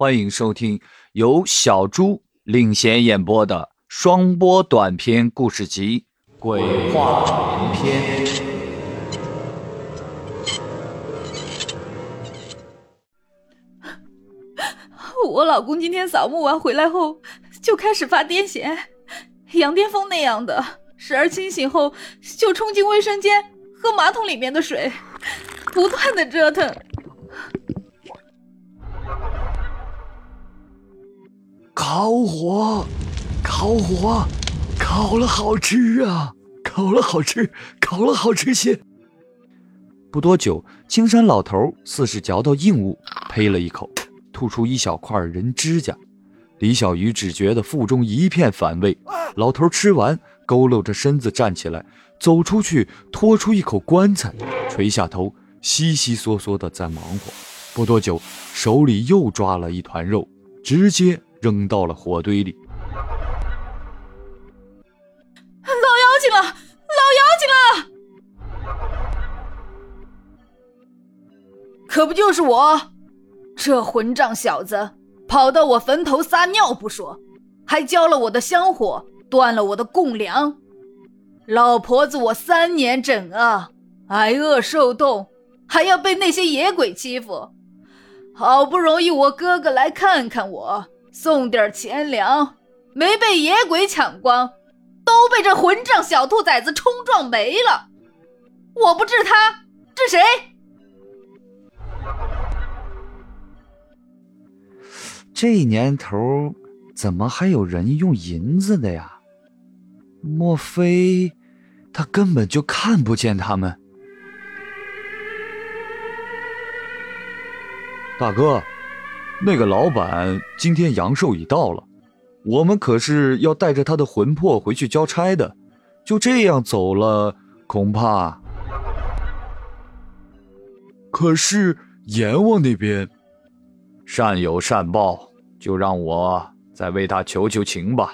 欢迎收听由小猪领衔演播的双播短篇故事集《鬼话连篇》。我老公今天扫墓完回来后，就开始发癫痫，羊癫疯那样的。时而清醒后，就冲进卫生间喝马桶里面的水，不断的折腾。烤火，烤火，烤了好吃啊！烤了好吃，烤了好吃些。不多久，青山老头似是嚼到硬物，呸了一口，吐出一小块人指甲。李小鱼只觉得腹中一片反胃。老头吃完，佝偻着身子站起来，走出去，拖出一口棺材，垂下头，悉悉嗦嗦的在忙活。不多久，手里又抓了一团肉，直接。扔到了火堆里。老妖精了！老妖精了！可不就是我，这混账小子跑到我坟头撒尿不说，还浇了我的香火，断了我的供粮。老婆子，我三年整啊，挨饿受冻，还要被那些野鬼欺负。好不容易我哥哥来看看我。送点钱粮，没被野鬼抢光，都被这混账小兔崽子冲撞没了。我不治他，治谁？这年头怎么还有人用银子的呀？莫非他根本就看不见他们？大哥。那个老板今天阳寿已到了，我们可是要带着他的魂魄回去交差的，就这样走了，恐怕……可是阎王那边，善有善报，就让我再为他求求情吧。